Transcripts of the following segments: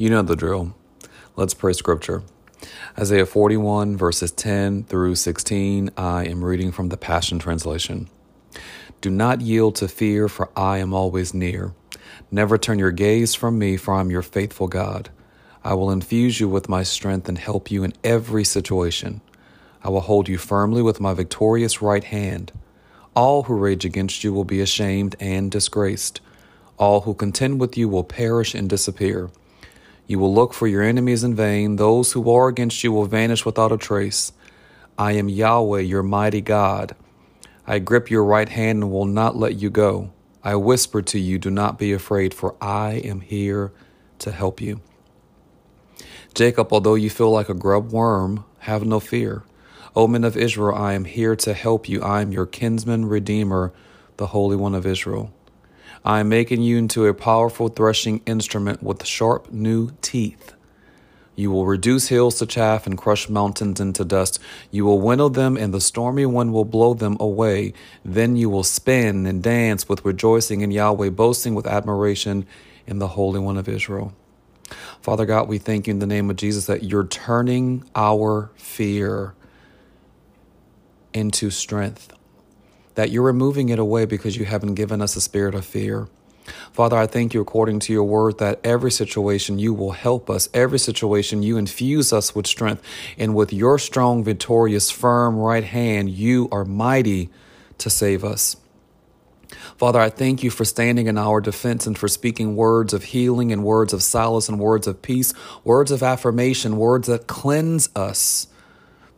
You know the drill. Let's pray scripture. Isaiah 41, verses 10 through 16. I am reading from the Passion Translation. Do not yield to fear, for I am always near. Never turn your gaze from me, for I am your faithful God. I will infuse you with my strength and help you in every situation. I will hold you firmly with my victorious right hand. All who rage against you will be ashamed and disgraced. All who contend with you will perish and disappear. You will look for your enemies in vain. Those who war against you will vanish without a trace. I am Yahweh, your mighty God. I grip your right hand and will not let you go. I whisper to you, Do not be afraid, for I am here to help you. Jacob, although you feel like a grub worm, have no fear. O men of Israel, I am here to help you. I am your kinsman redeemer, the Holy One of Israel. I am making you into a powerful threshing instrument with sharp new teeth. You will reduce hills to chaff and crush mountains into dust. You will winnow them, and the stormy wind will blow them away. Then you will spin and dance with rejoicing in Yahweh, boasting with admiration in the Holy One of Israel. Father God, we thank you in the name of Jesus that you're turning our fear into strength, that you're removing it away because you haven't given us a spirit of fear. Father, I thank you according to your word that every situation you will help us, every situation you infuse us with strength, and with your strong, victorious, firm right hand, you are mighty to save us. Father, I thank you for standing in our defense and for speaking words of healing and words of solace and words of peace, words of affirmation, words that cleanse us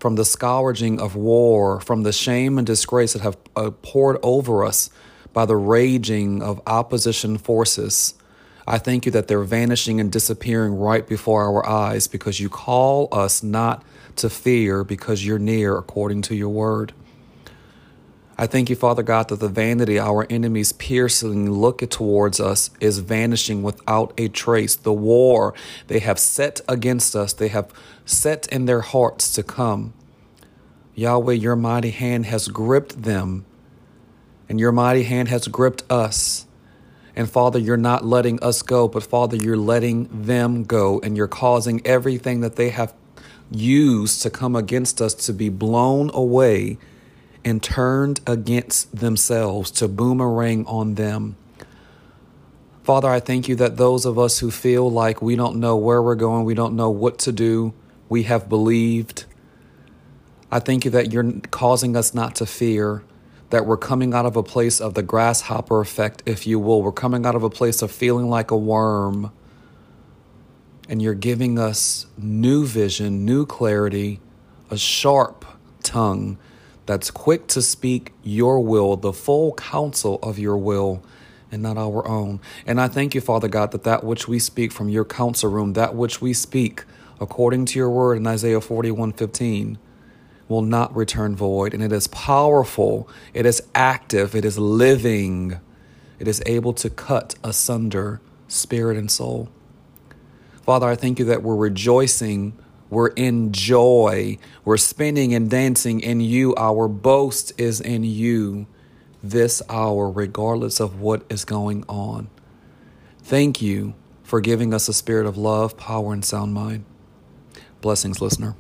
from the scourging of war, from the shame and disgrace that have uh, poured over us by the raging of opposition forces. I thank you that they're vanishing and disappearing right before our eyes because you call us not to fear because you're near according to your word. I thank you, Father God, that the vanity our enemies piercing look towards us is vanishing without a trace. The war they have set against us, they have set in their hearts to come. Yahweh, your mighty hand has gripped them, and your mighty hand has gripped us. And Father, you're not letting us go, but Father, you're letting them go, and you're causing everything that they have used to come against us to be blown away and turned against themselves to boomerang on them. Father, I thank you that those of us who feel like we don't know where we're going, we don't know what to do, we have believed. I thank you that you're causing us not to fear, that we're coming out of a place of the grasshopper effect, if you will. We're coming out of a place of feeling like a worm. And you're giving us new vision, new clarity, a sharp tongue that's quick to speak your will, the full counsel of your will, and not our own. And I thank you, Father God, that that which we speak from your counsel room, that which we speak according to your word in Isaiah 41 15, will not return void. And it is powerful, it is active, it is living, it is able to cut asunder spirit and soul. Father, I thank you that we're rejoicing we're in joy. We're spinning and dancing in you. Our boast is in you this hour, regardless of what is going on. Thank you for giving us a spirit of love, power, and sound mind. Blessings, listener.